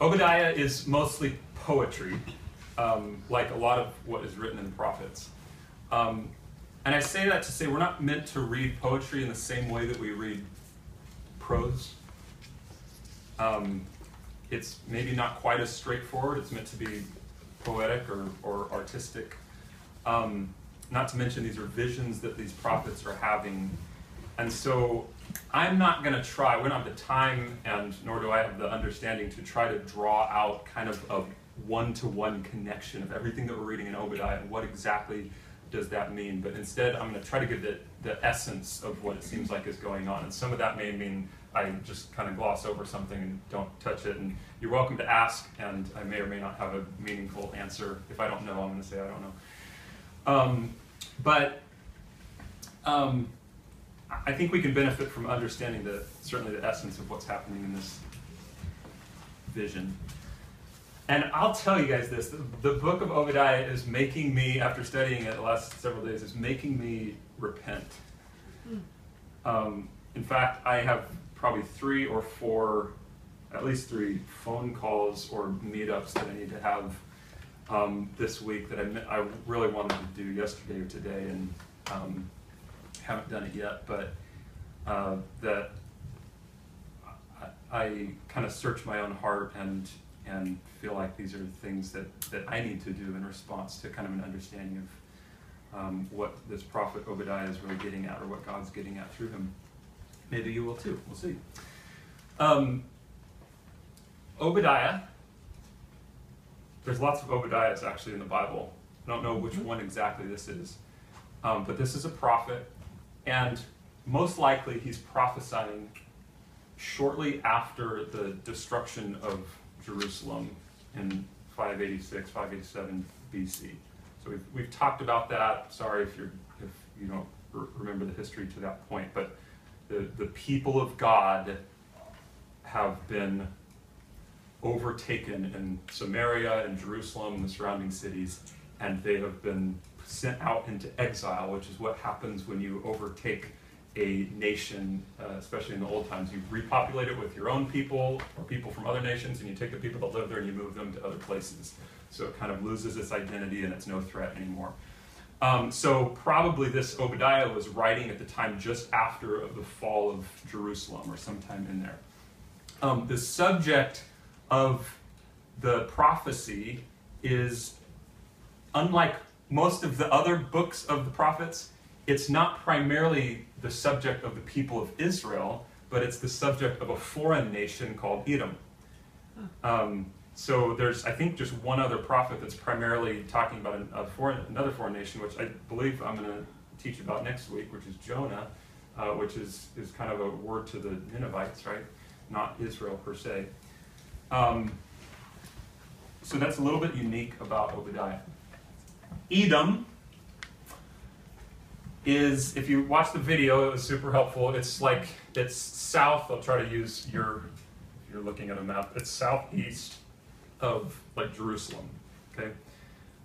Obadiah is mostly poetry, um, like a lot of what is written in the prophets. Um, and I say that to say we're not meant to read poetry in the same way that we read prose. Um, it's maybe not quite as straightforward. It's meant to be poetic or, or artistic. Um, not to mention, these are visions that these prophets are having. And so I'm not going to try, we don't have the time, and nor do I have the understanding to try to draw out kind of a one to one connection of everything that we're reading in Obadiah and what exactly does that mean. But instead, I'm going to try to give the, the essence of what it seems like is going on. And some of that may mean I just kind of gloss over something and don't touch it. And you're welcome to ask, and I may or may not have a meaningful answer. If I don't know, I'm going to say I don't know. Um, but um, I think we can benefit from understanding the certainly the essence of what's happening in this vision. And I'll tell you guys this: the, the book of Obadiah is making me, after studying it the last several days, is making me repent. Um, in fact, I have probably three or four, at least three phone calls or meetups that I need to have um, this week that I, I really wanted to do yesterday or today and um, haven't done it yet, but uh, that I, I kind of search my own heart and and feel like these are things that, that I need to do in response to kind of an understanding of um, what this prophet Obadiah is really getting at or what God's getting at through him. Maybe you will too. We'll see. Um, Obadiah there's lots of Obadiahs actually in the Bible. I don't know which mm-hmm. one exactly this is. Um, but this is a prophet, and most likely he's prophesying shortly after the destruction of Jerusalem in 586, 587 BC. So we've, we've talked about that. Sorry if, you're, if you don't remember the history to that point, but the, the people of God have been overtaken in Samaria and Jerusalem and the surrounding cities, and they have been sent out into exile, which is what happens when you overtake a nation, uh, especially in the old times. You repopulate it with your own people or people from other nations, and you take the people that live there and you move them to other places. So it kind of loses its identity and it's no threat anymore. Um, so probably this Obadiah was writing at the time just after the fall of Jerusalem or sometime in there. Um, the subject of the prophecy is unlike most of the other books of the prophets, it's not primarily the subject of the people of Israel, but it's the subject of a foreign nation called Edom. Um, so there's, I think, just one other prophet that's primarily talking about a foreign, another foreign nation, which I believe I'm going to teach about next week, which is Jonah, uh, which is, is kind of a word to the Ninevites, right? Not Israel per se. Um, so that's a little bit unique about Obadiah. Edom is, if you watch the video, it was super helpful. It's like, it's south, I'll try to use your, if you're looking at a map, it's southeast of like Jerusalem, okay?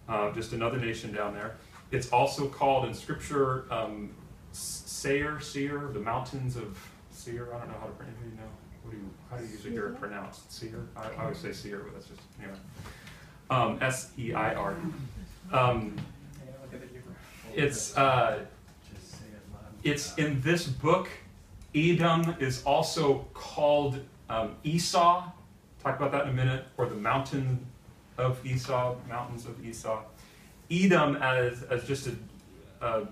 Uh, just another nation down there. It's also called in scripture um, Seir, Seir, the mountains of Seir. I don't know how to pronounce it, you know what do you, how do you usually hear it pronounced? Seer? I, I always say seer, but that's just, anyway. Um, S E I R. Um, it's, uh, it's in this book. Edom is also called um, Esau. Talk about that in a minute, or the mountain of Esau, mountains of Esau. Edom, as, as just a, a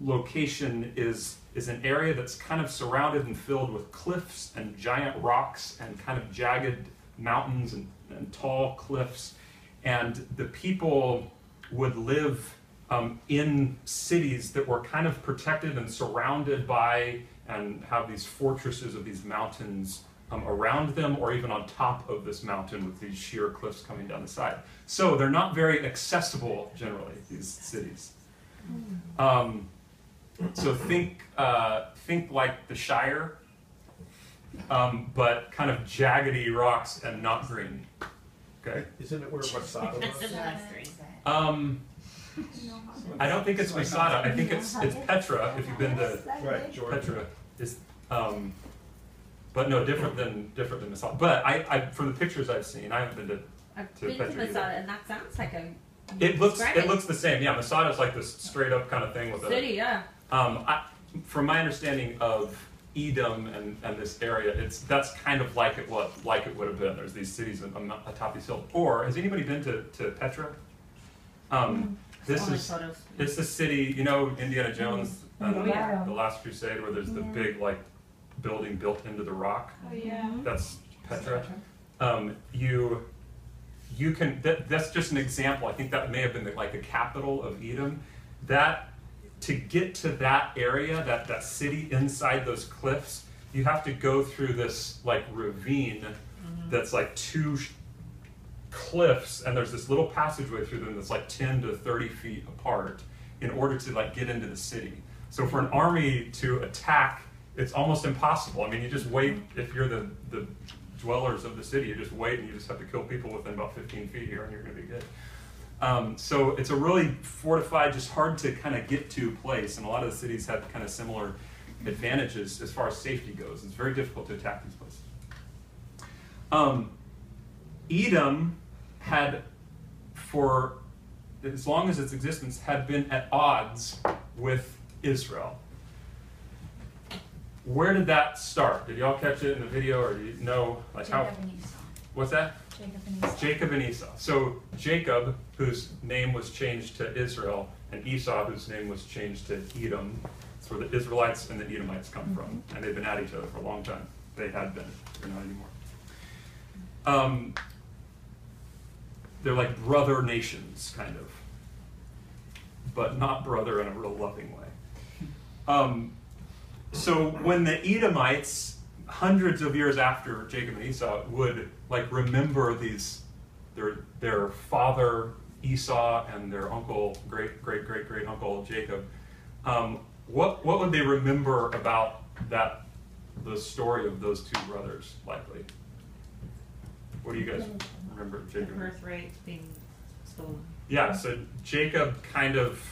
location, is is an area that's kind of surrounded and filled with cliffs and giant rocks and kind of jagged mountains and, and tall cliffs. And the people would live um, in cities that were kind of protected and surrounded by and have these fortresses of these mountains um, around them or even on top of this mountain with these sheer cliffs coming down the side. So they're not very accessible generally, these cities. Um, so think uh, think like the Shire, um, but kind of jaggedy rocks and not green. Okay. Isn't it where Masada was? Um, I don't think it's Masada. I think it's it's Petra. If you've been to Right, Jordan. Petra, is um, but no, different than different than Masada. But I, I, from the pictures I've seen, I haven't been to. I've To been to Petra either. Masada, and that sounds like a It looks it it. looks the same. Yeah, Masada is like this straight up kind of thing with a. city. Yeah. Um, I, from my understanding of Edom and, and this area, it's that's kind of like it what like it would have been. There's these cities on- on- atop these hills. Or has anybody been to, to Petra? Um, this is photos. it's the city. You know Indiana Jones and Oh, yeah. the Last Crusade, where there's the Yeah. big like building built into the rock. Oh, yeah. Mhm. That's Petra. Um, you you can that, that's just an example. I think that may have been the, like the capital of Edom. That to get to that area, that that city inside those cliffs, you have to go through this like ravine that's like two sh- cliffs, and there's this little passageway through them that's like 10 to 30 feet apart in order to like get into the city. So for an army to attack, it's almost impossible. I mean, you just wait if you're the the dwellers of the city, you just wait and you just have to kill people within about 15 feet here, and you're going to be good. Um, so it's a really fortified, just hard to kind of get to place, and a lot of the cities have kind of similar advantages as far as safety goes. It's very difficult to attack these places. Um, Edom had, for as long as its existence, had been at odds with Israel. Where did that start? Did y'all catch it in the video, or do you know like how? Jacob and Esau. What's that? Jacob and Esau. Jacob and Esau. So Jacob, whose name was changed to Israel, and Esau, whose name was changed to Edom. That's where the Israelites and the Edomites come from, and they've been at each other for a long time. They had been. They're not anymore. Um, they're like brother nations, kind of, but not brother in a real loving way. Um, so when the Edomites, hundreds of years after Jacob and Esau, would like remember these, their their father Esau and their uncle, great great great great uncle Jacob, um, what what would they remember about that the story of those two brothers likely? What do you guys remember, The Jacob? birthright being stolen. Yeah, so Jacob kind of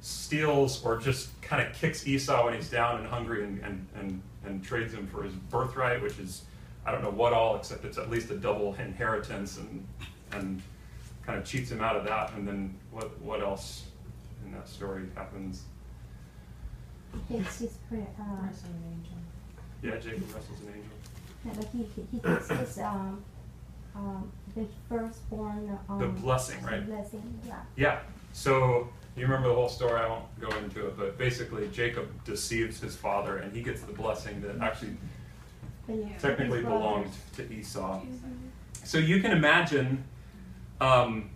steals or just kind of kicks Esau when he's down and hungry and, and, and, and trades him for his birthright, which is, I don't know what all, except it's at least a double inheritance and, and kind of cheats him out of that. And then what, what else in that story happens? He's, he's pretty, uh, Yeah, Jacob wrestles an angel. yeah, but he, he, he takes his, um, um, the firstborn, um. The blessing, right? Blessing, yeah. Yeah. So you remember the whole story. I won't go into it, but basically Jacob deceives his father, and he gets the blessing that actually yeah, technically belonged to Esau. So you can imagine. Um,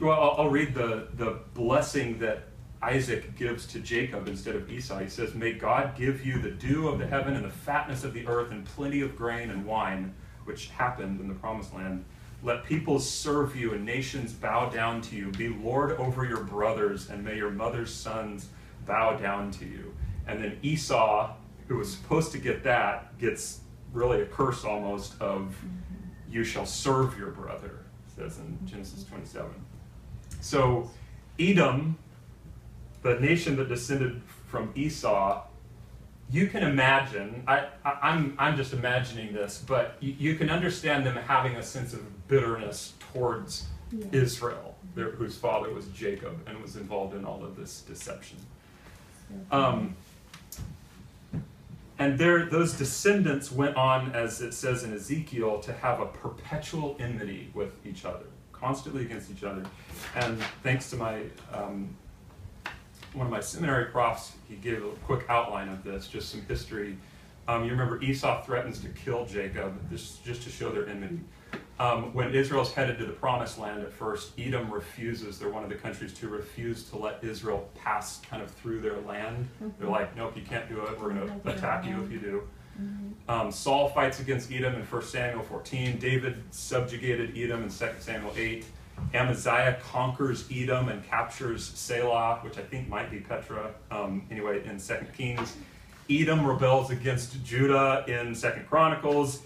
well, I'll, I'll read the the blessing that Isaac gives to Jacob instead of Esau. He says, "May God give you the dew of the heaven and the fatness of the earth and plenty of grain and wine, which happened in the promised land." Let peoples serve you and nations bow down to you. Be Lord over your brothers, and may your mother's sons bow down to you. And then Esau, who was supposed to get that, gets really a curse almost of you shall serve your brother, says in Genesis 27. So Edom, the nation that descended from Esau, you can imagine, I, I, I'm, I'm just imagining this, but you, you can understand them having a sense of bitterness towards Yeah. Israel, their, whose father was Jacob and was involved in all of this deception. Um, and there, those descendants went on, as it says in Ezekiel, to have a perpetual enmity with each other, constantly against each other. And thanks to my um, one of my seminary profs, he gave a quick outline of this, just some history. Um, you remember Esau threatens to kill Jacob, this just to show their enmity. Um, when Israel's headed to the promised land at first, Edom refuses, they're one of the countries to refuse to let Israel pass kind of through their land. They're like, nope, you can't do it, we're going to attack you if you do. Um, Saul fights against Edom in 1 Samuel 14. David subjugated Edom in 2 Samuel 8. Amaziah conquers Edom and captures Selah, which I think might be Petra, um, anyway, in Second Kings. Edom rebels against Judah in Second Chronicles.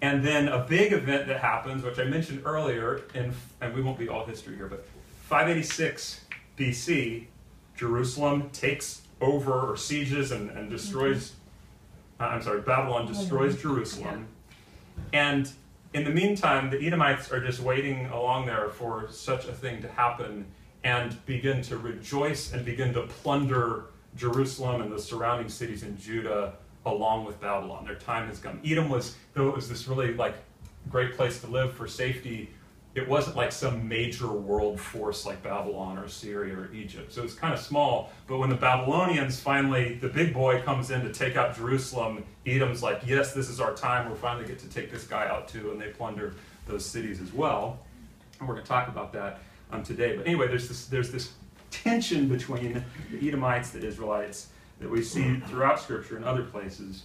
And then a big event that happens, which I mentioned earlier, in, and we won't be all history here, but 586 BC, Jerusalem takes over or sieges and, and destroys uh, I'm sorry, Babylon destroys Jerusalem. And in the meantime, the Edomites are just waiting along there for such a thing to happen and begin to rejoice and begin to plunder Jerusalem and the surrounding cities in Judah along with Babylon. Their time has come. Edom was, though it was this really like great place to live for safety, it wasn't like some major world force like Babylon or Syria or Egypt. So it's kind of small. But when the Babylonians finally, the big boy comes in to take out Jerusalem, Edom's like, yes, this is our time. We're finally get to take this guy out too. And they plunder those cities as well. And we're going to talk about that um, today. But anyway, there's this, there's this tension between the Edomites, the Israelites, that we see throughout Scripture and other places.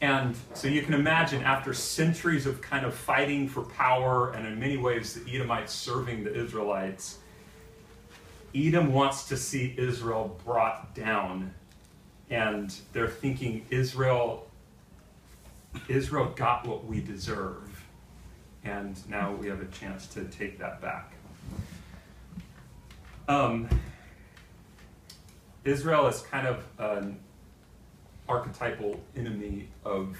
And so you can imagine after centuries of kind of fighting for power, and in many ways the Edomites serving the Israelites, Edom wants to see Israel brought down. And they're thinking Israel Israel got what we deserve. And now we have a chance to take that back. Um, Israel is kind of an archetypal enemy of,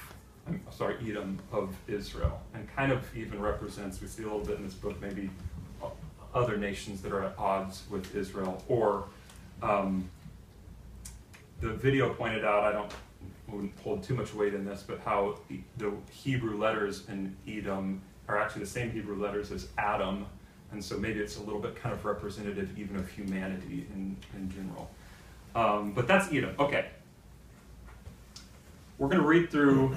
I'm sorry, Edom of Israel, and kind of even represents, we see a little bit in this book, maybe other nations that are at odds with Israel, or um, the video pointed out, I don't wouldn't hold too much weight in this, but how the Hebrew letters in Edom are actually the same Hebrew letters as Adam, and so maybe it's a little bit kind of representative even of humanity in, in general. Um, but that's Edom. Okay. We're going to read through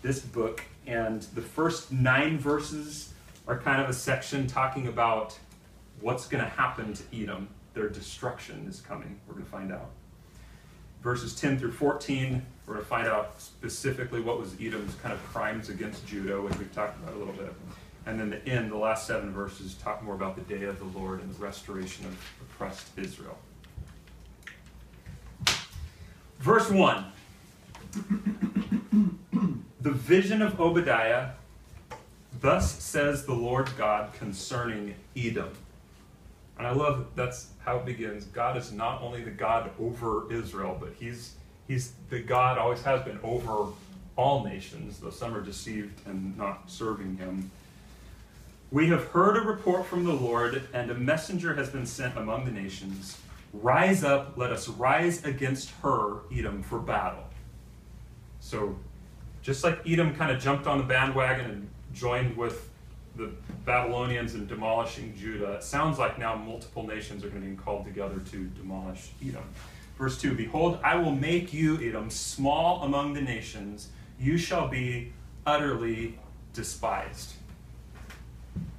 this book, and the first nine verses are kind of a section talking about what's going to happen to Edom. Their destruction is coming. We're going to find out. Verses 10 through 14, we're going to find out specifically what was Edom's kind of crimes against Judah, which we've talked about a little bit. And then the end, the last seven verses, talk more about the day of the Lord and the restoration of oppressed Israel. Verse 1 The vision of Obadiah, thus says the Lord God concerning Edom. And I love that that's how it begins. God is not only the God over Israel, but He's He's the God, always has been, over all nations, though some are deceived and not serving Him. We have heard a report from the Lord, and a messenger has been sent among the nations. Rise up, let us rise against her, Edom, for battle. So, just like Edom kind of jumped on the bandwagon and joined with the Babylonians in demolishing Judah, it sounds like now multiple nations are going to be called together to demolish Edom. Verse 2 Behold, I will make you, Edom, small among the nations. You shall be utterly despised.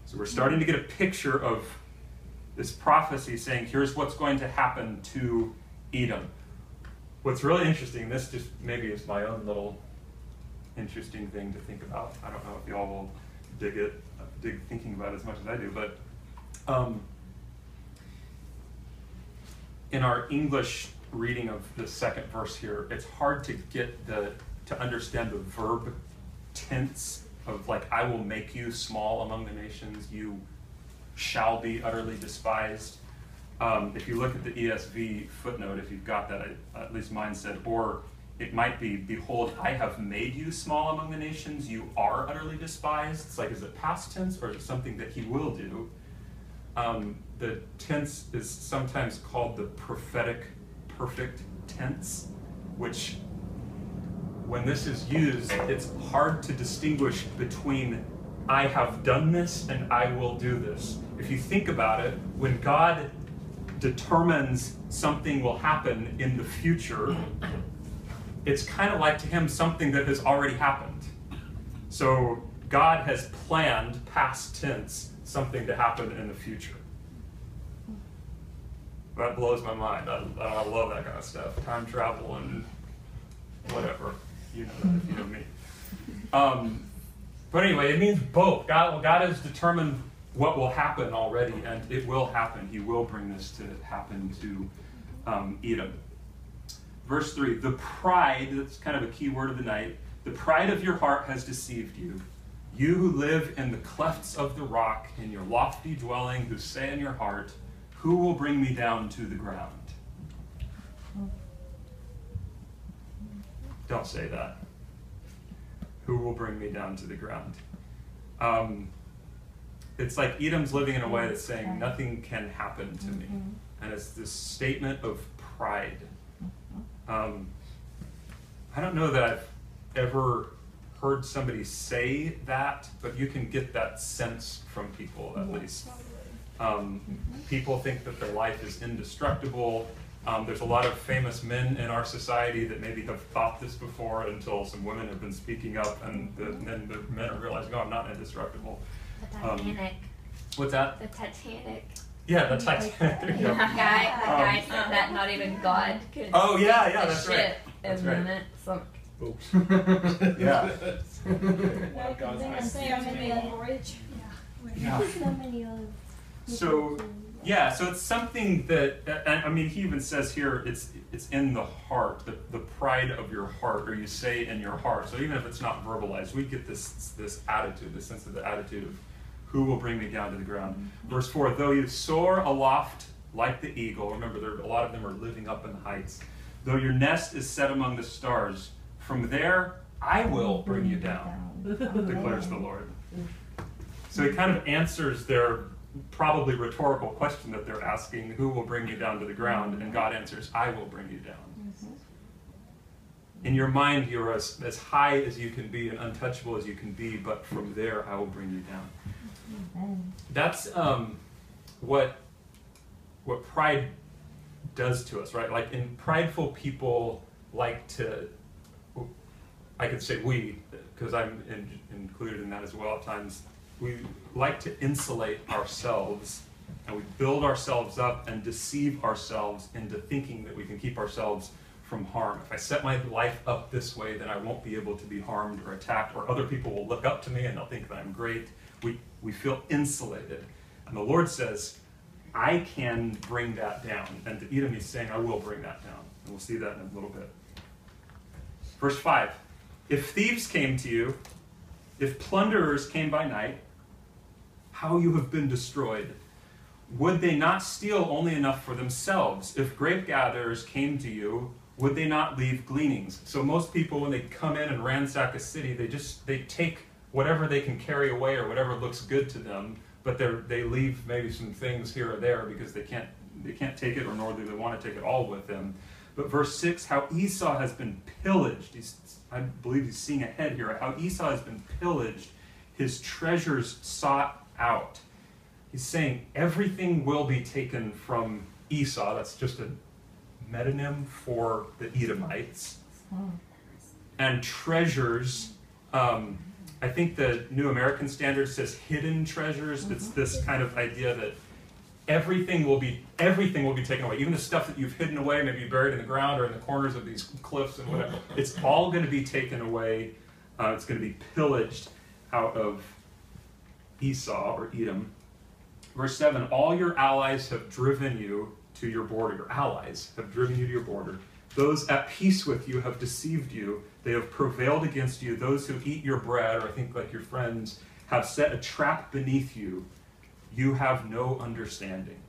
So we're starting to get a picture of this prophecy saying, here's what's going to happen to Edom. What's really interesting, this just maybe is my own little interesting thing to think about. I don't know if y'all will dig it, dig thinking about it as much as I do, but um, in our English reading of the second verse here, it's hard to get the to understand the verb tense of like I will make you small among the nations, you shall be utterly despised. Um, if you look at the ESV footnote, if you've got that, at least mine said, or it might be, Behold, I have made you small among the nations, you are utterly despised. It's like, is it past tense or is it something that he will do? Um, the tense is sometimes called the prophetic perfect tense, which when this is used, it's hard to distinguish between I have done this and I will do this. If you think about it, when God determines something will happen in the future, it's kind of like to him something that has already happened. So God has planned, past tense, something to happen in the future. That blows my mind. I, I love that kind of stuff. Time travel and whatever. You know that if you know me. Um, but anyway, it means both. God, God has determined what will happen already, and it will happen. He will bring this to happen to um, Edom. Verse 3 The pride, that's kind of a key word of the night, the pride of your heart has deceived you. You who live in the clefts of the rock, in your lofty dwelling, who say in your heart, Who will bring me down to the ground? Don't say that. Who will bring me down to the ground? Um, it's like Edom's living in a way that's saying nothing can happen to me, Mhm. and it's this statement of pride. Um, I don't know that I've ever heard somebody say that, but you can get that sense from people at least. Um, people think that their life is indestructible. Um, there's a lot of famous men in our society that maybe have thought this before until some women have been speaking up, and the, then the men are realizing, oh, I'm not indestructible. The Um, Titanic. What's that? the Titanic. Yeah, the Titanic. there you go. That guy, that Um, guy said that not even God could. Oh yeah, yeah, the that's right. ship That's and right. then it sunk. Yeah. Wow, God's Then see many other- Yeah. so many other So, people to- Yeah, so it's something that, and I mean, he even says here, it's it's in the heart, the, the pride of your heart, or you say in your heart. So even if it's not verbalized, we get this this attitude, this sense of the attitude of who will bring me down to the ground. Verse four: Though you soar aloft like the eagle, remember there a lot of them are living up in the heights. Though your nest is set among the stars, from there I will bring you down, declares the Lord. So he kind of answers their probably rhetorical question that they're asking, who will bring you down to the ground? And God answers, I will bring you down. In your mind, you're as, as high as you can be and untouchable as you can be, but from there, I will bring you down. Amen. That's um, what, what pride does to us, right? Like, in prideful people like to, I could say we, because I'm in, included in that as well at times. We like to insulate ourselves and we build ourselves up and deceive ourselves into thinking that we can keep ourselves from harm. If I set my life up this way, then I won't be able to be harmed or attacked, or other people will look up to me and they'll think that I'm great. We, we feel insulated. And the Lord says, I can bring that down. And to Edom, is saying, I will bring that down. And we'll see that in a little bit. Verse 5 If thieves came to you, if plunderers came by night, how you have been destroyed. Would they not steal only enough for themselves? If grape gatherers came to you, would they not leave gleanings? So most people, when they come in and ransack a city, they just they take whatever they can carry away or whatever looks good to them, but they they leave maybe some things here or there because they can't they can't take it or nor do they want to take it all with them. But verse six, how Esau has been pillaged. He's, I believe he's seeing ahead here. How Esau has been pillaged, his treasures sought out. He's saying everything will be taken from Esau. That's just a metonym for the Edomites. And treasures, um, I think the New American Standard says hidden treasures. It's this kind of idea that everything will be everything will be taken away. Even the stuff that you've hidden away, maybe buried in the ground or in the corners of these cliffs and whatever. It's all going to be taken away. Uh, it's going to be pillaged out of Esau or Edom. Verse 7 All your allies have driven you to your border. Your allies have driven you to your border. Those at peace with you have deceived you. They have prevailed against you. Those who eat your bread, or I think like your friends, have set a trap beneath you. You have no understanding.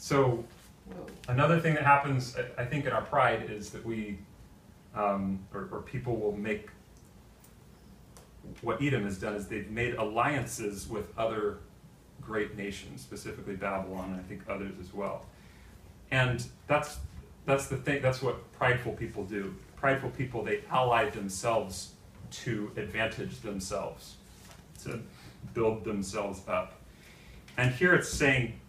So, Whoa. another thing that happens, I- I think, in our pride is that we, um, or, or people will make what Edom has done is they've made alliances with other great nations, specifically Babylon, and I think others as well. And that's that's the thing. That's what prideful people do. Prideful people they ally themselves to advantage themselves, to build themselves up. And here it's saying,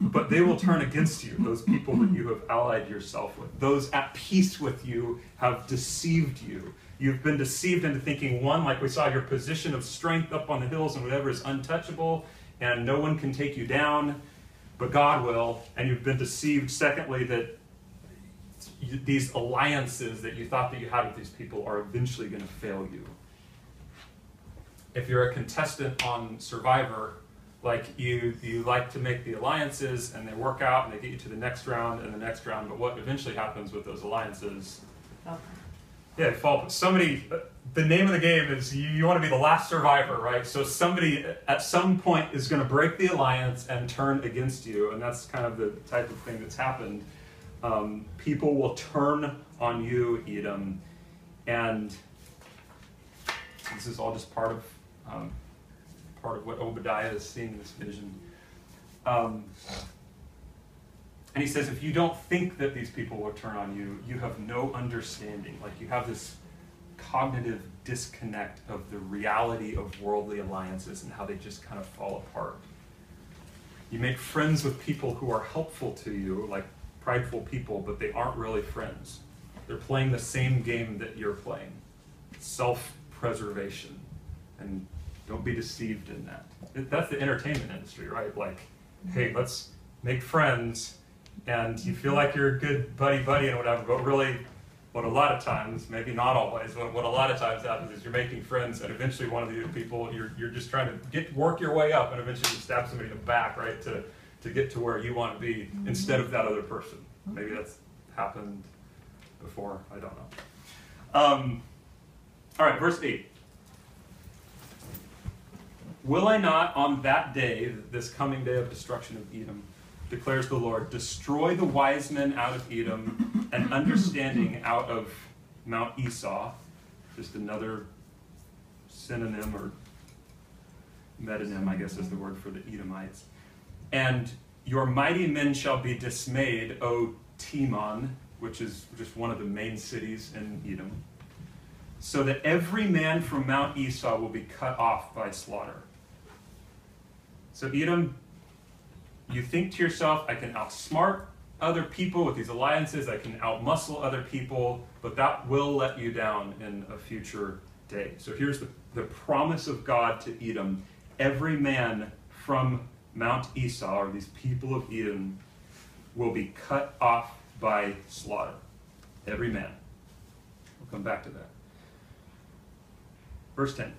but they will turn against you, those people that you have allied yourself with. Those at peace with you have deceived you. You've been deceived into thinking, one, like we saw, your position of strength up on the hills and whatever is untouchable, and no one can take you down, but God will. And you've been deceived, secondly, that you, these alliances that you thought that you had with these people are eventually going to fail you. If you're a contestant on Survivor, like you you like to make the alliances and they work out and they get you to the next round and the next round but what eventually happens with those alliances. Yeah fall somebody the name of the game is you, you want to be the last survivor right so somebody at some point is going to break the alliance and turn against you and that's kind of the type of thing that's happened Um, people will turn on you, Edom, and this is all just part of um, part of what Obadiah is seeing in this vision. Um, and he says, if you don't think that these people will turn on you, you have no understanding. Like you have this cognitive disconnect of the reality of worldly alliances and how they just kind of fall apart. You make friends with people who are helpful to you, like prideful people, but they aren't really friends. They're playing the same game that you're playing self preservation. And don't be deceived in that. That's the entertainment industry, right? Like, hey, let's make friends, and you feel like you're a good buddy buddy and whatever, but really, what a lot of times, maybe not always, what, what a lot of times happens is you're making friends, and eventually one of the people, you're, you're just trying to get work your way up, and eventually you stab somebody in the back, right, to, to get to where you want to be instead of that other person. Maybe that's happened before, I don't know. Um, all right, verse 8. Will I not on that day, this coming day of destruction of Edom, declares the Lord, destroy the wise men out of Edom and understanding out of Mount Esau, just another synonym or metonym, I guess is the word for the Edomites. And your mighty men shall be dismayed, O Teman, which is just one of the main cities in Edom, so that every man from Mount Esau will be cut off by slaughter. So, Edom, you think to yourself, I can outsmart other people with these alliances, I can outmuscle other people, but that will let you down in a future day. So, here's the, the promise of God to Edom every man from Mount Esau, or these people of Edom, will be cut off by slaughter. Every man. We'll come back to that. Verse 10.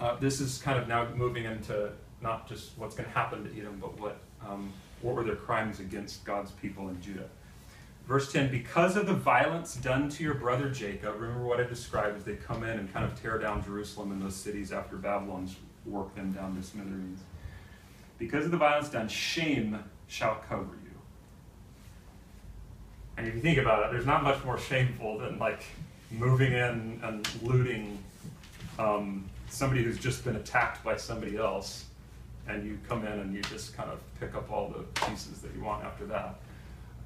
Uh, this is kind of now moving into not just what's going to happen to Edom, but what, um, what were their crimes against God's people in Judah. Verse 10 Because of the violence done to your brother Jacob, remember what I described as they come in and kind of tear down Jerusalem and those cities after Babylon's worked them down to smithereens. Because of the violence done, shame shall cover you. And if you think about it, there's not much more shameful than like moving in and looting um, somebody who's just been attacked by somebody else, and you come in and you just kind of pick up all the pieces that you want after that.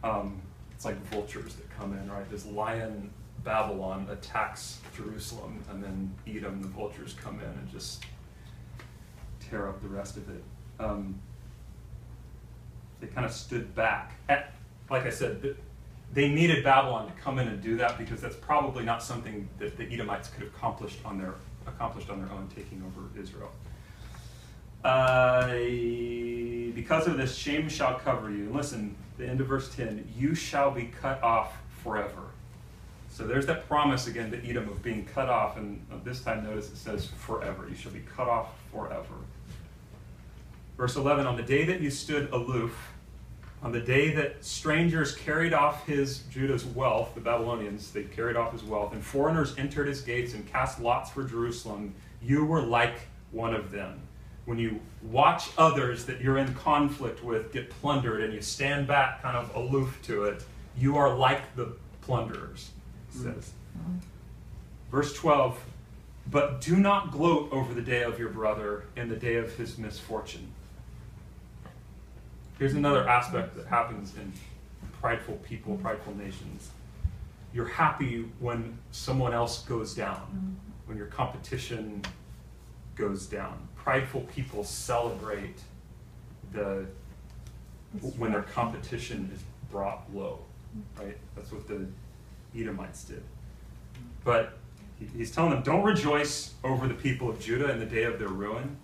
Um, it's like vultures that come in, right? This lion Babylon attacks Jerusalem, and then Edom, the vultures come in and just tear up the rest of it. Um, they kind of stood back. At, like I said, they needed Babylon to come in and do that because that's probably not something that the Edomites could have accomplished on their accomplished on their own, taking over Israel. Because of this, shame shall cover you. And listen, the end of verse 10 you shall be cut off forever. So there's that promise again to Edom of being cut off, and this time notice it says forever. You shall be cut off forever. Verse 11 On the day that you stood aloof, on the day that strangers carried off his Judah's wealth, the Babylonians, they carried off his wealth, and foreigners entered his gates and cast lots for Jerusalem, you were like one of them. When you watch others that you're in conflict with get plundered and you stand back kind of aloof to it, you are like the plunderers, it says. Mm-hmm. Verse 12, but do not gloat over the day of your brother and the day of his misfortune. Here's another aspect that happens in prideful people, prideful nations. You're happy when someone else goes down, when your competition goes down. Prideful people celebrate the when their competition is brought low, right? That's what the Edomites did. But he's telling them, don't rejoice over the people of Judah in the day of their ruin.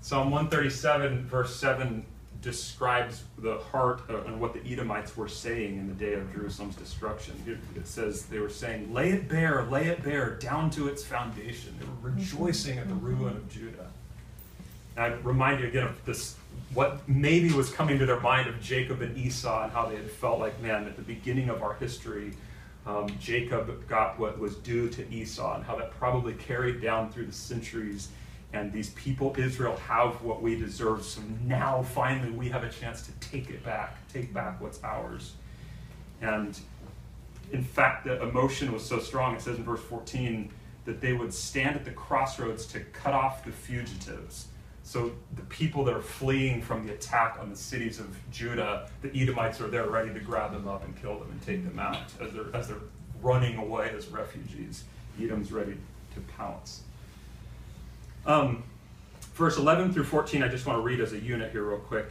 Psalm 137, verse 7 describes the heart of, and what the Edomites were saying in the day of Jerusalem's destruction. It, it, says they were saying, Lay it bare, lay it bare, down to its foundation. They were mm-hmm. rejoicing at the ruin of Judah. And I remind you again of this, what maybe was coming to their mind of Jacob and Esau and how they had felt like, man, at the beginning of our history, um, Jacob got what was due to Esau, and how that probably carried down through the centuries and these people, Israel, have what we deserve. So now finally we have a chance to take it back, take back what's ours. And in fact, the emotion was so strong, it says in verse 14 that they would stand at the crossroads to cut off the fugitives. So the people that are fleeing from the attack on the cities of Judah, the Edomites are there ready to grab them up and kill them and take them out as they're, as they're running away as refugees. Edom's ready to pounce. Um, verse 11 through 14, I just want to read as a unit here, real quick.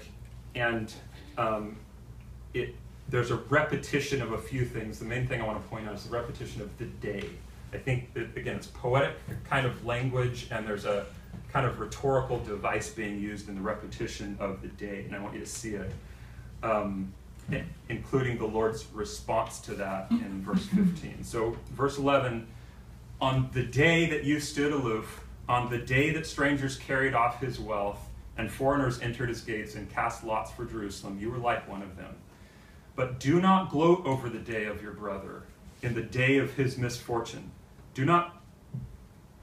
And um, it, there's a repetition of a few things. The main thing I want to point out is the repetition of the day. I think that, again, it's poetic kind of language, and there's a kind of rhetorical device being used in the repetition of the day, and I want you to see it, um, including the Lord's response to that in verse 15. So, verse 11 On the day that you stood aloof, on the day that strangers carried off his wealth, and foreigners entered his gates and cast lots for Jerusalem, you were like one of them. But do not gloat over the day of your brother, in the day of his misfortune. Do not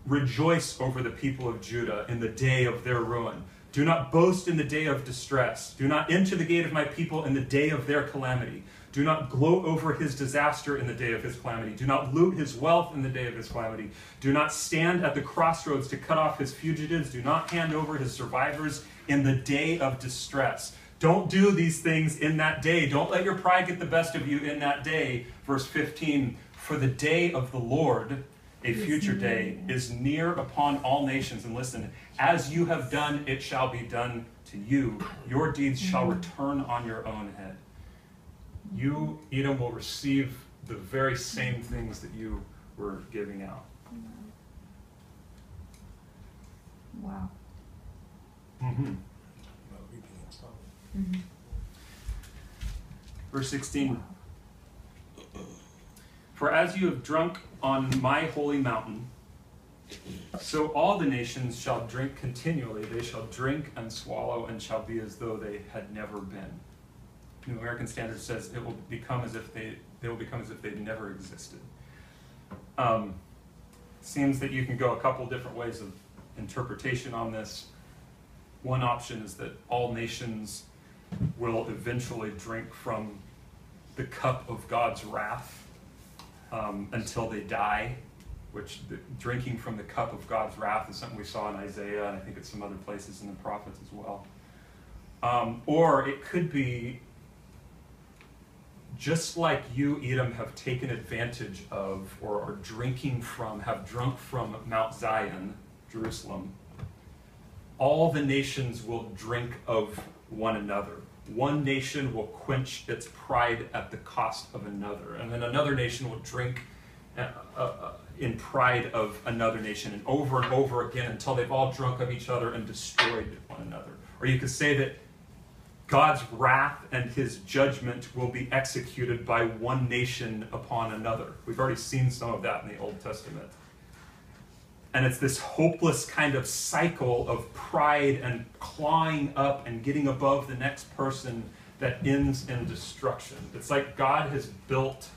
rejoice over the people of Judah in the day of their ruin. Do not boast in the day of distress. Do not enter the gate of my people in the day of their calamity. Do not gloat over his disaster in the day of his calamity. Do not loot his wealth in the day of his calamity. Do not stand at the crossroads to cut off his fugitives. Do not hand over his survivors in the day of distress. Don't do these things in that day. Don't let your pride get the best of you in that day. Verse 15 For the day of the Lord a future day is near upon all nations. And listen, as you have done, it shall be done to you. Your deeds shall mm-hmm. return on your own head. You, Edom, will receive the very same things that you were giving out. Mm-hmm. Wow. Mm-hmm. mm-hmm. Verse 16 For as you have drunk on my holy mountain, so all the nations shall drink continually. They shall drink and swallow and shall be as though they had never been. New American Standard says it will become as if they they will become as if they'd never existed. Um, seems that you can go a couple different ways of interpretation on this. One option is that all nations will eventually drink from the cup of God's wrath um, until they die, which the, drinking from the cup of God's wrath is something we saw in Isaiah, and I think it's some other places in the prophets as well. Um, or it could be just like you, Edom, have taken advantage of or are drinking from, have drunk from Mount Zion, Jerusalem, all the nations will drink of one another. One nation will quench its pride at the cost of another, and then another nation will drink uh, uh, uh, in pride of another nation, and over and over again until they've all drunk of each other and destroyed one another. Or you could say that God's wrath and his judgment will be executed by one nation upon another. We've already seen some of that in the Old Testament. And it's this hopeless kind of cycle of pride and clawing up and getting above the next person that ends in destruction. It's like God has built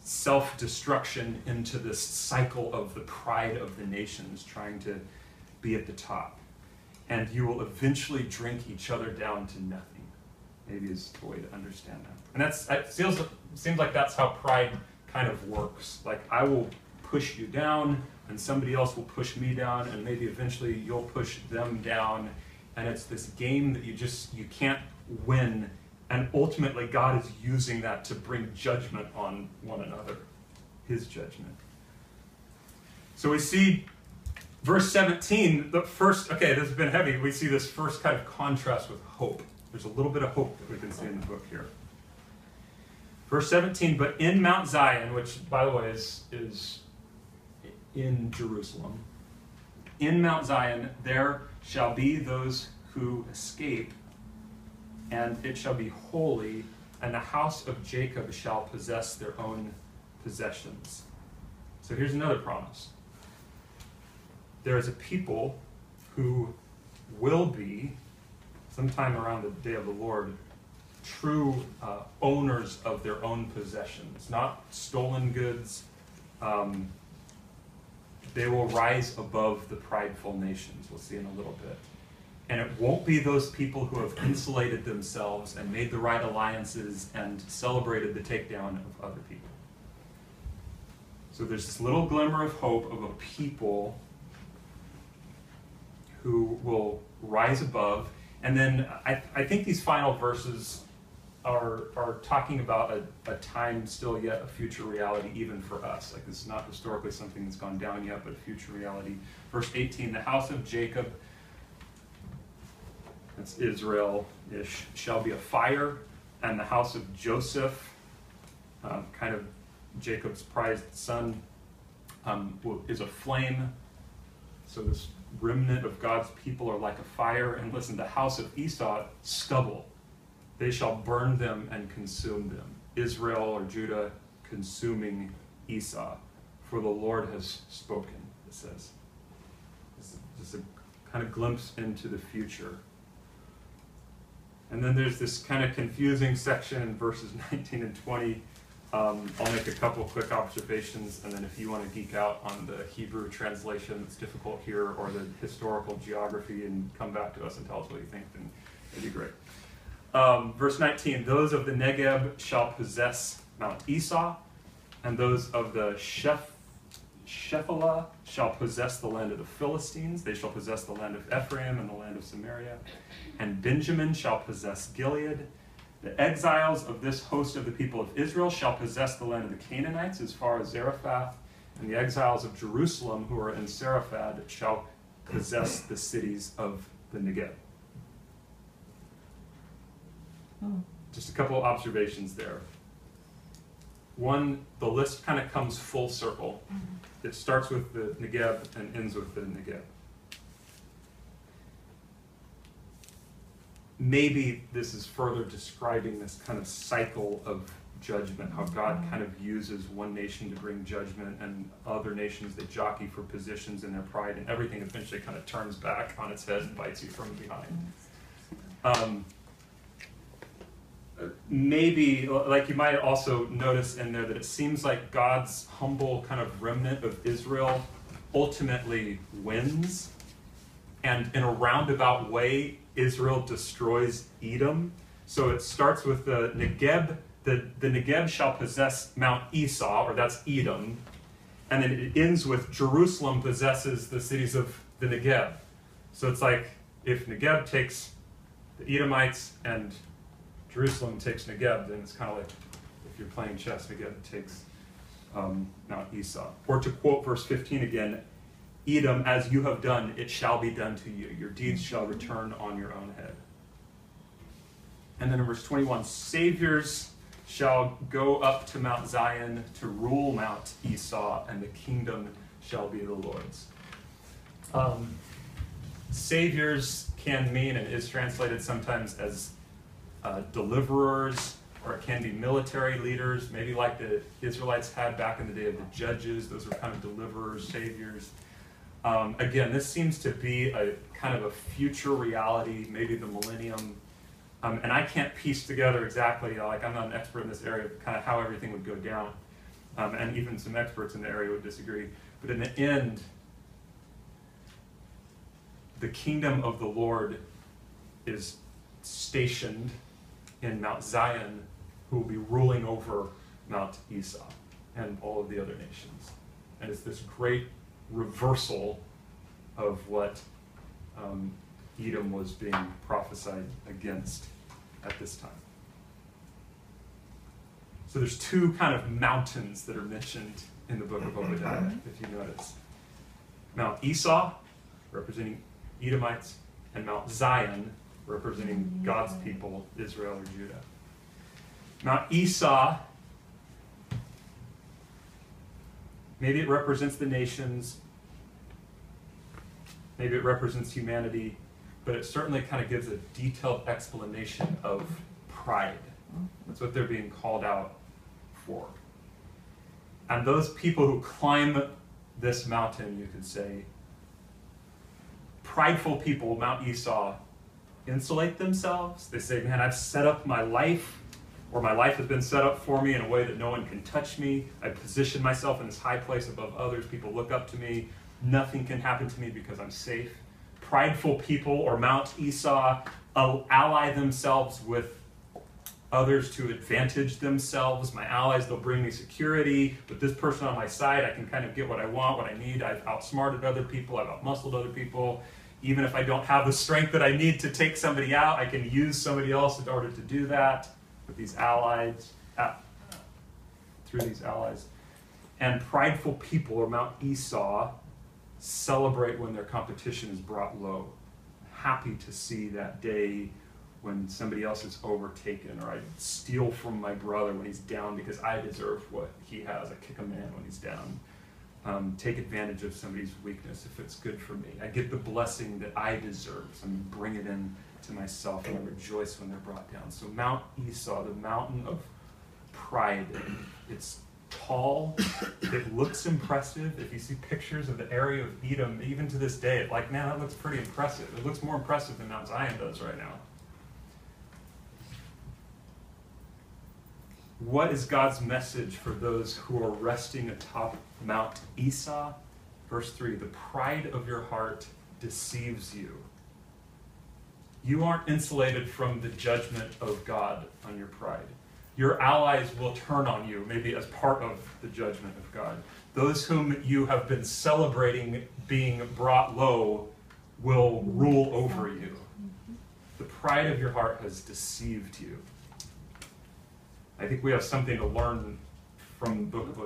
self destruction into this cycle of the pride of the nations trying to be at the top. And you will eventually drink each other down to nothing. Maybe is a way to understand that. And that's it feels seems like that's how pride kind of works. Like I will push you down and somebody else will push me down and maybe eventually you'll push them down. And it's this game that you just you can't win. And ultimately god is using that to bring judgment on one another his judgment. So we see verse 17 the first okay this has been heavy. We see this first kind of contrast with hope. There's a little bit of hope that we can see in the book here. Verse 17 but in mount zion which by the way is is in Jerusalem. In Mount Zion there shall be those who escape, and it shall be holy, and the house of Jacob shall possess their own possessions. So here's another promise there is a people who will be, sometime around the day of the Lord, true uh, owners of their own possessions, not stolen goods. Um, they will rise above the prideful nations. We'll see in a little bit. And it won't be those people who have insulated themselves and made the right alliances and celebrated the takedown of other people. So there's this little glimmer of hope of a people who will rise above. And then I, I think these final verses are, are talking about a, a time still yet, a future reality even for us. Like this is not historically something that's gone down yet, but a future reality. Verse 18 The house of Jacob, that's Israel ish, shall be a fire, and the house of Joseph, um, kind of Jacob's prized son, um, is a flame. So this remnant of God's people are like a fire. And listen, the house of Esau, stubble. They shall burn them and consume them. Israel or Judah consuming Esau. For the Lord has spoken, it says. This is just a kind of glimpse into the future. And then there's this kind of confusing section in verses 19 and 20. Um, I'll make a couple quick observations, and then if you want to geek out on the Hebrew translation that's difficult here, or the historical geography, and come back to us and tell us what you think, then it'd be great. Um, verse 19 Those of the Negeb shall possess Mount Esau, and those of the Sheph- Shephelah shall possess the land of the Philistines. They shall possess the land of Ephraim and the land of Samaria. And Benjamin shall possess Gilead. The exiles of this host of the people of Israel shall possess the land of the Canaanites as far as Zarephath. And the exiles of Jerusalem who are in Sepharad shall possess the cities of the Negeb. Mm. Just a couple observations there. One, the list kind of comes full circle. It starts with the Negeb and ends with the Negeb. Maybe this is further describing this kind of cycle of judgment, how God kind of uses one nation to bring judgment and other nations that jockey for positions in their pride, and everything eventually kind of turns back on its head and bites you from behind. Um, maybe, like you might also notice in there that it seems like God's humble kind of remnant of Israel ultimately wins. And in a roundabout way, Israel destroys Edom. So it starts with the Negeb. The, the Negeb shall possess Mount Esau, or that's Edom. And then it ends with Jerusalem possesses the cities of the Negeb. So it's like if Negeb takes the Edomites and Jerusalem takes Negeb, then it's kind of like if you're playing chess, Negeb takes um, Mount Esau. Or to quote verse 15 again, Edom, as you have done, it shall be done to you. Your deeds shall return on your own head. And then in verse 21, saviors shall go up to Mount Zion to rule Mount Esau, and the kingdom shall be the Lord's. Um, saviors can mean and is translated sometimes as uh, deliverers, or it can be military leaders, maybe like the Israelites had back in the day of the judges. Those were kind of deliverers, saviors. Um, again, this seems to be a kind of a future reality, maybe the millennium. Um, and I can't piece together exactly, like I'm not an expert in this area, kind of how everything would go down. Um, and even some experts in the area would disagree. But in the end, the kingdom of the Lord is stationed in Mount Zion, who will be ruling over Mount Esau and all of the other nations. And it's this great reversal of what um, Edom was being prophesied against at this time. So there's two kind of mountains that are mentioned in the book of Obadiah, if you notice. Mount Esau, representing Edomites, and Mount Zion, representing God's people, Israel or Judah. Mount Esau, maybe it represents the nations, maybe it represents humanity, but it certainly kind of gives a detailed explanation of pride. That's what they're being called out for. And those people who climb this mountain, you could say, prideful people, Mount Esau, insulate themselves. They say, Man, I've set up my life, or my life has been set up for me in a way that no one can touch me. I position myself in this high place above others. People look up to me. Nothing can happen to me because I'm safe. prideful people or Mount Esau ally themselves with others to advantage themselves. My allies, they'll bring me security. With this person on my side, I can kind of get what I want, what I need. I've outsmarted other people, I've outmuscled other people. Even if I don't have the strength that I need to take somebody out, I can use somebody else in order to do that with these allies, uh, through these allies. And prideful people, or Mount Esau, celebrate when their competition is brought low. Happy to see that day when somebody else is overtaken, or I steal from my brother when he's down because I deserve what he has. I kick a man when he's down. Um, take advantage of somebody's weakness if it's good for me. I get the blessing that I deserve. So I'm bring it in to myself and I rejoice when they're brought down. So Mount Esau, the mountain of pride, it's tall. It looks impressive. If you see pictures of the area of Edom, even to this day, like, man, that looks pretty impressive. It looks more impressive than Mount Zion does right now. What is God's message for those who are resting atop Mount Esau? Verse 3 The pride of your heart deceives you. You aren't insulated from the judgment of God on your pride. Your allies will turn on you, maybe as part of the judgment of God. Those whom you have been celebrating being brought low will rule over you. The pride of your heart has deceived you. I think we have something to learn from the book of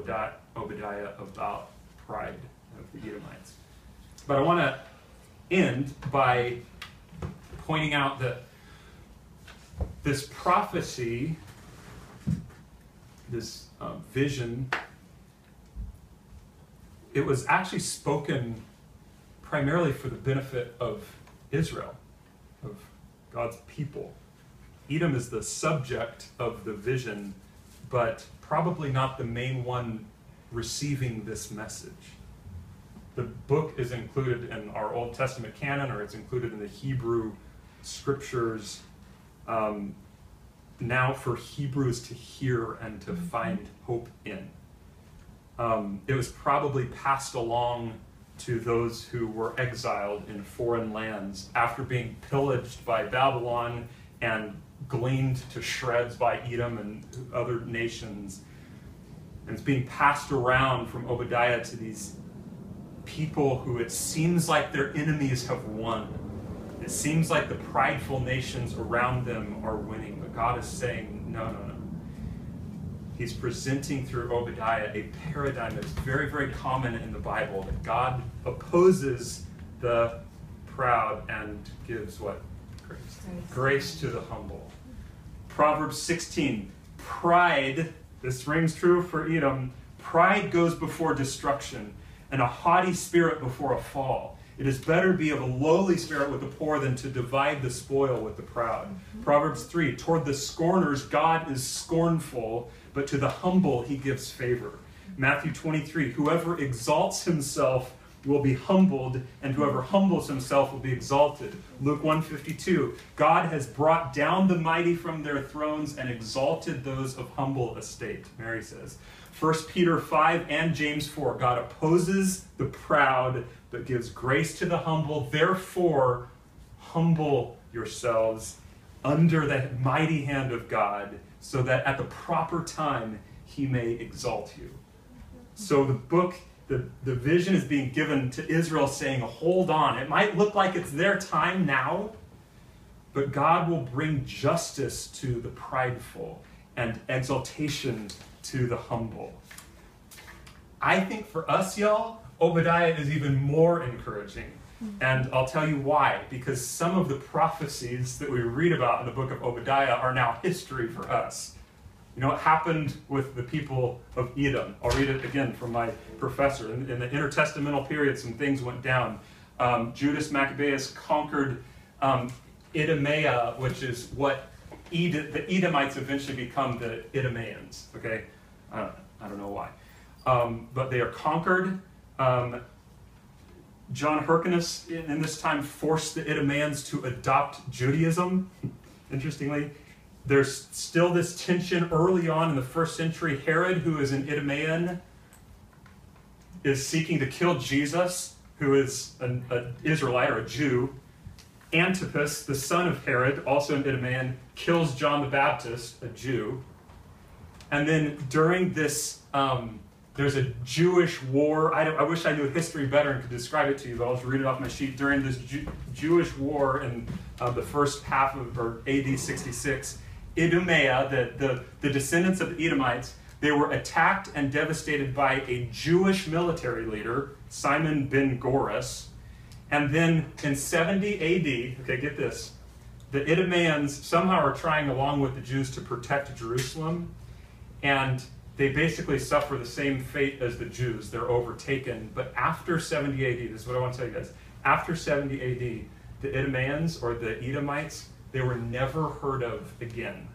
Obadiah about pride of the Edomites. But I want to end by pointing out that this prophecy, this uh, vision, it was actually spoken primarily for the benefit of Israel, of God's people. Edom is the subject of the vision, but probably not the main one receiving this message. The book is included in our Old Testament canon, or it's included in the Hebrew scriptures um, now for Hebrews to hear and to find hope in. Um, it was probably passed along to those who were exiled in foreign lands after being pillaged by Babylon and gleaned to shreds by Edom and other nations. And it's being passed around from Obadiah to these people who it seems like their enemies have won. It seems like the prideful nations around them are winning, but God is saying, no, no, no. He's presenting through Obadiah a paradigm that's very, very common in the Bible that God opposes the proud and gives what? Grace. Grace to the humble. Proverbs 16 Pride, this rings true for Edom, pride goes before destruction, and a haughty spirit before a fall. It is better to be of a lowly spirit with the poor than to divide the spoil with the proud. Mm-hmm. Proverbs 3 Toward the scorners, God is scornful, but to the humble, he gives favor. Matthew 23 Whoever exalts himself will be humbled, and whoever humbles himself will be exalted. Luke 152, God has brought down the mighty from their thrones and exalted those of humble estate, Mary says. 1 Peter 5 and James 4, God opposes the proud, but gives grace to the humble. Therefore, humble yourselves under the mighty hand of God, so that at the proper time he may exalt you. So the book the, the vision is being given to Israel saying, hold on. It might look like it's their time now, but God will bring justice to the prideful and exaltation to the humble. I think for us, y'all, Obadiah is even more encouraging. Hmm. And I'll tell you why. Because some of the prophecies that we read about in the book of Obadiah are now history for us. You know what happened with the people of Edom? I'll read it again from my professor. In, in the intertestamental period, some things went down. Um, Judas Maccabeus conquered um, Idumea, which is what Ed- the Edomites eventually become the Idumeans. Okay, I don't, I don't know why, um, but they are conquered. Um, John Hyrcanus in, in this time forced the Idumeans to adopt Judaism. Interestingly, there's still this tension early on in the first century. Herod, who is an Idumean, is seeking to kill Jesus, who is an, an Israelite or a Jew. Antipas, the son of Herod, also an Idumean, kills John the Baptist, a Jew. And then during this, um, there's a Jewish war. I, I wish I knew history better and could describe it to you, but I'll just read it off my sheet. During this Jewish war in uh, the first half of AD 66, Idumea, the, the, the descendants of the Edomites, they were attacked and devastated by a Jewish military leader, Simon ben Gioras. And then in 70 AD, okay, get this, the Idumeans somehow are trying along with the Jews to protect Jerusalem, and they basically suffer the same fate as the Jews. They're overtaken. But after 70 AD, this is what I want to tell you guys. After 70 AD, the Idumeans or the Edomites, they were never heard of again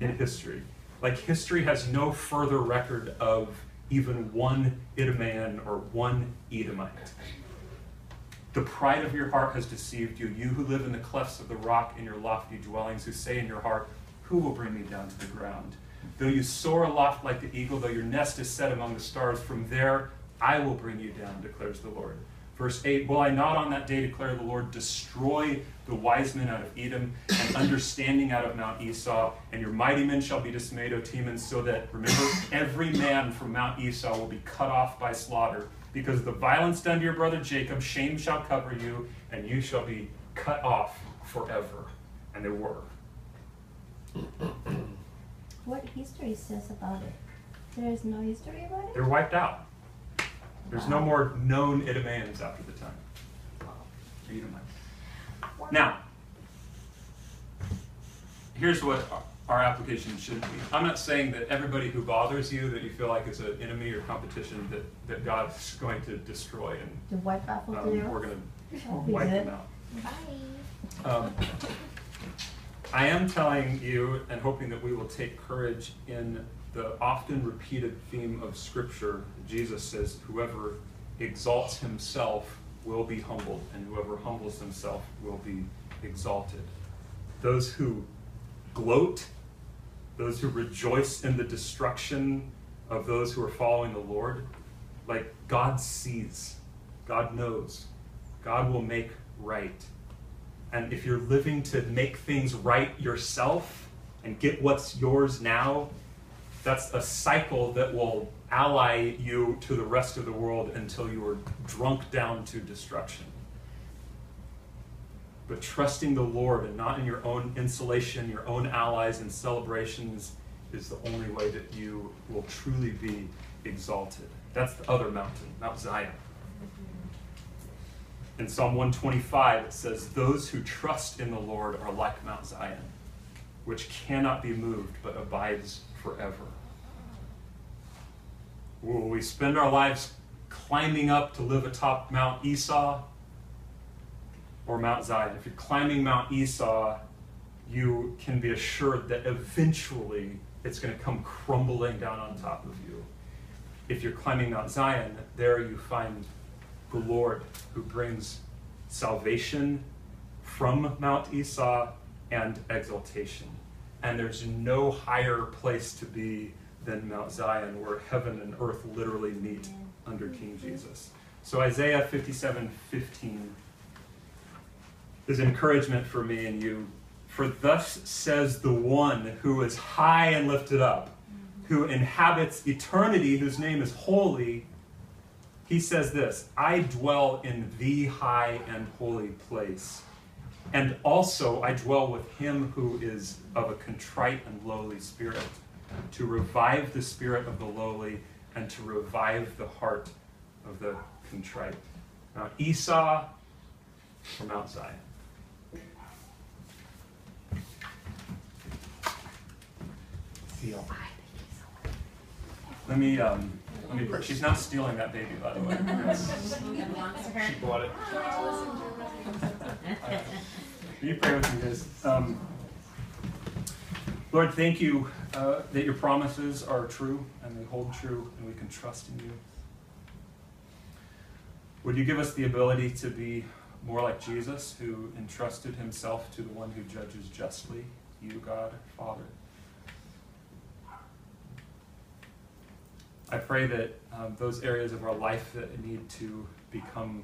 in history. Like history has no further record of even one Idumean or one Edomite. The pride of your heart has deceived you, you who live in the clefts of the rock in your lofty dwellings, who say in your heart, Who will bring me down to the ground? Though you soar aloft like the eagle, though your nest is set among the stars, from there I will bring you down, declares the Lord. Verse 8 Will I not on that day declare the Lord, destroy the wise men out of Edom, and understanding out of Mount Esau, and your mighty men shall be dismayed, O Teman, so that, remember, every man from Mount Esau will be cut off by slaughter. Because of the violence done to your brother Jacob, shame shall cover you, and you shall be cut off forever. And they were. What history says about it? There is no history about it? They're wiped out. There's no more known Idumeans after the time. Edomites. Now, here's what our- our application should be. I'm not saying that everybody who bothers you, that you feel like is an enemy or competition, that, that God's going to destroy and To wipe out of the um, we're going to wipe good. them out. Bye. Um, I am telling you and hoping that we will take courage in the often repeated theme of Scripture. Jesus says, Whoever exalts himself will be humbled, and whoever humbles himself will be exalted. Those who gloat, those who rejoice in the destruction of those who are following the Lord, like God sees, God knows, God will make right. And if you're living to make things right yourself and get what's yours now, that's a cycle that will ally you to the rest of the world until you are drunk down to destruction. But trusting the Lord and not in your own insulation, your own allies and celebrations is the only way that you will truly be exalted. That's the other mountain, Mount Zion. In Psalm 125, it says, Those who trust in the Lord are like Mount Zion, which cannot be moved but abides forever. Will we spend our lives climbing up to live atop Mount Esau or Mount Zion? If you're climbing Mount Esau, you can be assured that eventually it's going to come crumbling down on top of you. If you're climbing Mount Zion, there you find the Lord who brings salvation from Mount Esau and exaltation. And there's no higher place to be than Mount Zion, where heaven and earth literally meet under King Jesus. So Isaiah 57 15 is encouragement for me and you. For thus says the one who is high and lifted up, who inhabits eternity, whose name is holy. He says this I dwell in the high and holy place. And also I dwell with him who is of a contrite and lowly spirit, to revive the spirit of the lowly and to revive the heart of the contrite. Mount Esau or Mount Zion? Feel. Let me um, let me. Pray. She's not stealing that baby, by the way. She bought it. Will you pray with me, guys? Um, Lord, thank you uh, that your promises are true and they hold true and we can trust in you. Would you give us the ability to be more like Jesus, who entrusted himself to the one who judges justly, you, God, Father? I pray that um, those areas of our life that need to become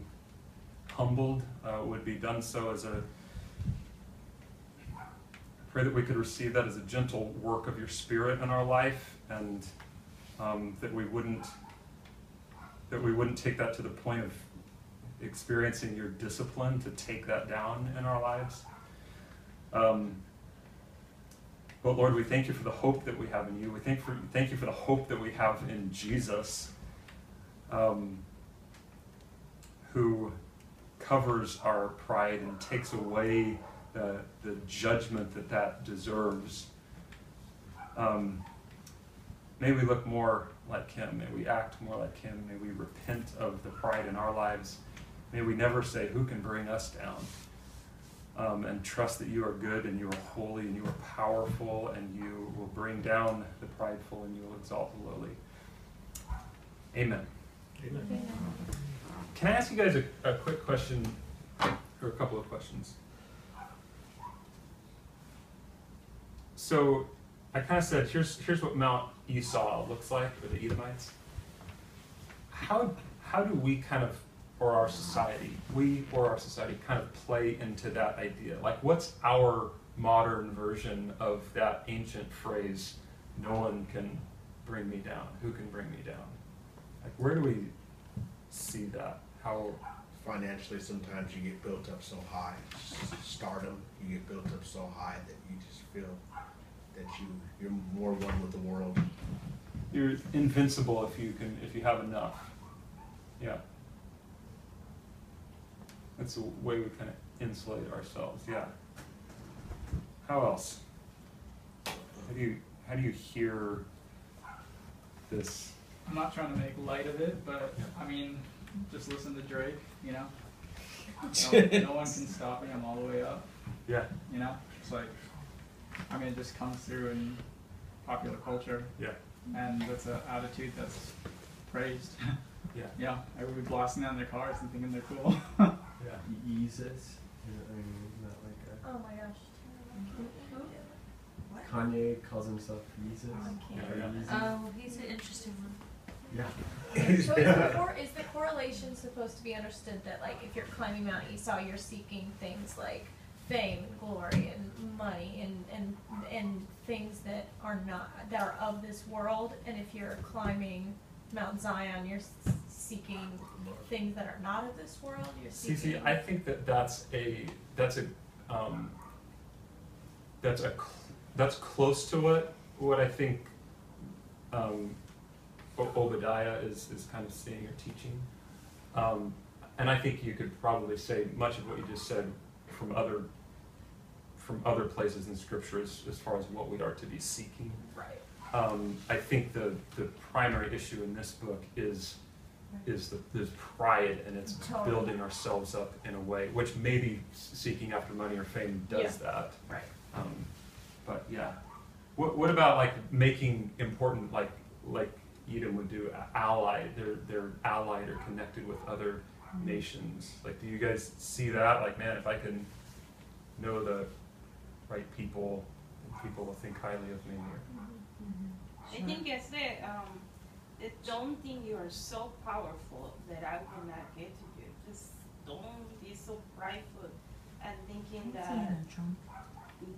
humbled uh, would be done so as a. Pray that we could receive that as a gentle work of your Spirit in our life, and um, that we wouldn't that we wouldn't take that to the point of experiencing your discipline to take that down in our lives. Um, but Lord, we thank you for the hope that we have in you. We thank for thank you for the hope that we have in Jesus, um, who covers our pride and takes away the the judgment that that deserves. Um, may we look more like Him. May we act more like Him. May we repent of the pride in our lives. May we never say, "Who can bring us down?" um, and trust that you are good and you are holy and you are powerful and you will bring down the prideful and you will exalt the lowly. Amen. Can I ask you guys a, a quick question or a couple of questions? So I kind of said, here's here's what Mount Esau looks like for the Edomites. How how do we kind of or our society, we or our society kind of play into that idea? Like, what's our modern version of that ancient phrase, no one can bring me down? Who can bring me down? Like, where do we see that? How, Financially, sometimes you get built up so high, stardom, you get built up so high that you just feel that you, you're more one with the world. you're invincible if you can, if you have enough. Yeah. That's the way we kind of insulate ourselves, yeah. How else? How do you, how do you hear this? I'm not trying to make light of it, but Yeah. I mean, just listen to Drake, you know? No, no one can stop me, I'm all the way up, Yeah, you know? It's like, I mean, it just comes through in popular culture, yeah, and that's an attitude that's praised. yeah, yeah, everybody blasting down their cars and thinking they're cool. yeah. Yeezus. I mean, isn't that like a, Oh my gosh. Kanye calls himself Yeezus? Oh, yeah, yeah. Oh, he's an interesting one. Yeah. So is the, cor- is the correlation supposed to be understood that like if you're climbing Mount Esau, you're seeking things like fame and glory and money and, and and things that are not that are of this world, and if you're climbing Mount Zion, you're s- seeking things that are not of this world. You're See, seeking. see, I think that that's a, that's a, um, that's a, cl- that's close to what, what I think, um, O- Obadiah is, is kind of seeing or teaching. Um, and I think you could probably say much of what you just said from other, from other places in scripture as, as far as what we are to be seeking. right. Um, I think the, the primary issue in this book is, is the, this pride and it's Totally. building ourselves up in a way, which maybe seeking after money or fame does that. Right. Um, but yeah, what, what about like making important, like, like Edom would do, a- allied, they're, they're allied or connected with other nations? Like, do you guys see that? Like, man, if I can know the right people, people will think highly of me or. I think it's the um, the don't think you are so powerful that I will not get to you. Just don't be so prideful and thinking that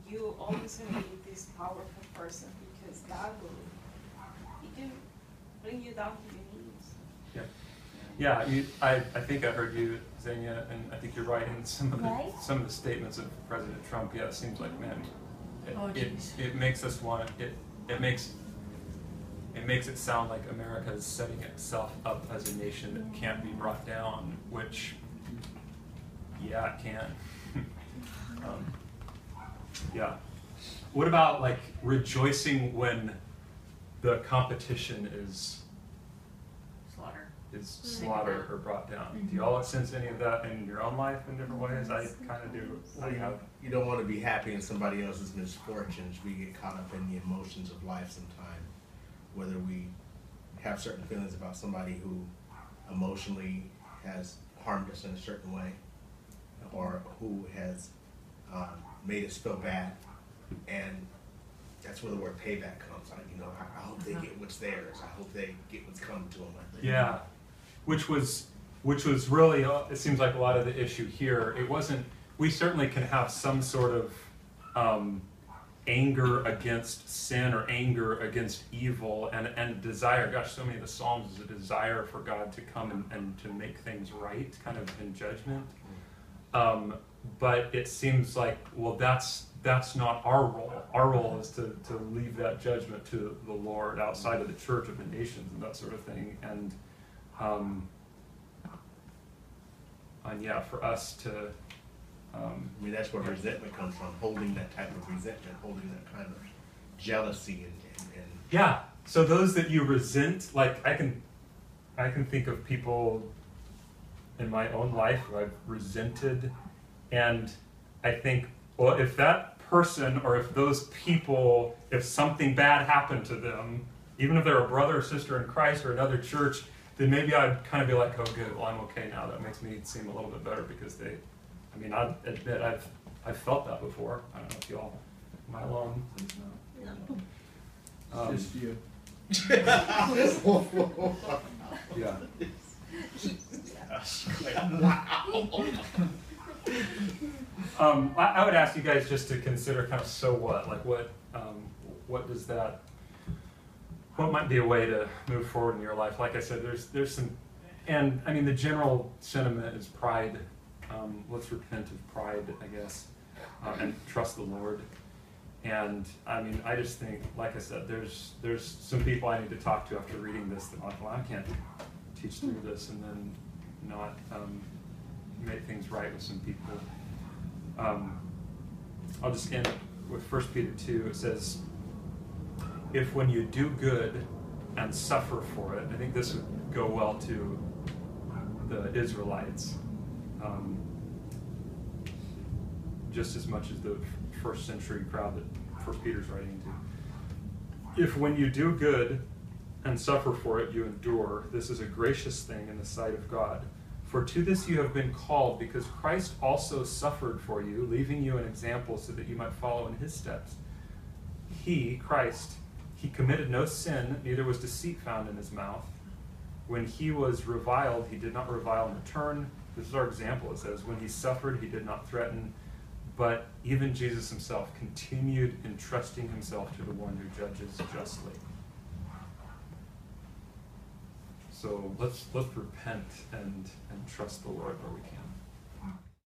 you always gonna be this powerful person because God will he can bring you down to your knees. Yeah, yeah. You, I, I think I heard you, Xenia, and I think you're right in some of the Right? some of the statements of President Trump. Yeah, it seems like man, it Oh, it, it makes us want it. It makes it makes it sound like America is setting itself up as a nation that can't be brought down, which yeah, it can. um, yeah. What about like rejoicing when the competition is. Is slaughtered or brought down. Do y'all sense any of that in your own life in different ways? I kind of do. I You, have. you don't want to be happy in somebody else's misfortunes. We get caught up in the emotions of life sometimes, whether we have certain feelings about somebody who emotionally has harmed us in a certain way, or who has um, made us feel bad, and that's where the word payback comes. I, you know, I, I hope they get what's theirs. I hope they get what's coming to them. I think. Yeah, which was which was really uh, it seems like a lot of the issue here. It wasn't. We certainly can have some sort of um, anger against sin or anger against evil and and desire. Gosh, so many of the Psalms is a desire for God to come and, and to make things right, kind of in judgment. Um, but it seems like well, that's that's not our role. Our role is to, to leave that judgment to the Lord outside of the church of the nations and that sort of thing. And um, and yeah, for us to um, I mean, that's where resentment comes from. Holding that type of resentment, holding that kind of jealousy, and, and, and yeah. So those that you resent, like I can, I can think of people in my own life who I've resented, and I think, well, if that person or if those people, if something bad happened to them, even if they're a brother or sister in Christ or another church, then maybe I'd kind of be like, oh, good, well, I'm okay now. That makes me seem a little bit better because they, I mean, I admit I've I've felt that before. I don't know if y'all, am I alone? Um, Just you. yeah. Um, I, I would ask you guys just to consider kind of so what, like what, um, what does that, what might be a way to move forward in your life? Like I said, there's there's some, and I mean the general sentiment is pride. Um, let's repent of pride, I guess, uh, and trust the Lord. And I mean, I just think, like I said, there's there's some people I need to talk to after reading this that like, well, I can't teach through this and then not um, make things right with some people. Um, I'll just end with First Peter two. It says, "If when you do good and suffer for it, I think this would go well to the Israelites, um, just as much as the first century crowd that First Peter's writing to. If when you do good and suffer for it, you endure, this is a gracious thing in the sight of God." For to this you have been called, because Christ also suffered for you, leaving you an example so that you might follow in his steps. He, Christ, he committed no sin, neither was deceit found in his mouth. When he was reviled, he did not revile in return. This is our example. It says, When he suffered, he did not threaten, but even Jesus himself continued entrusting himself to the one who judges justly. So let's let's repent and and trust the Lord where we can.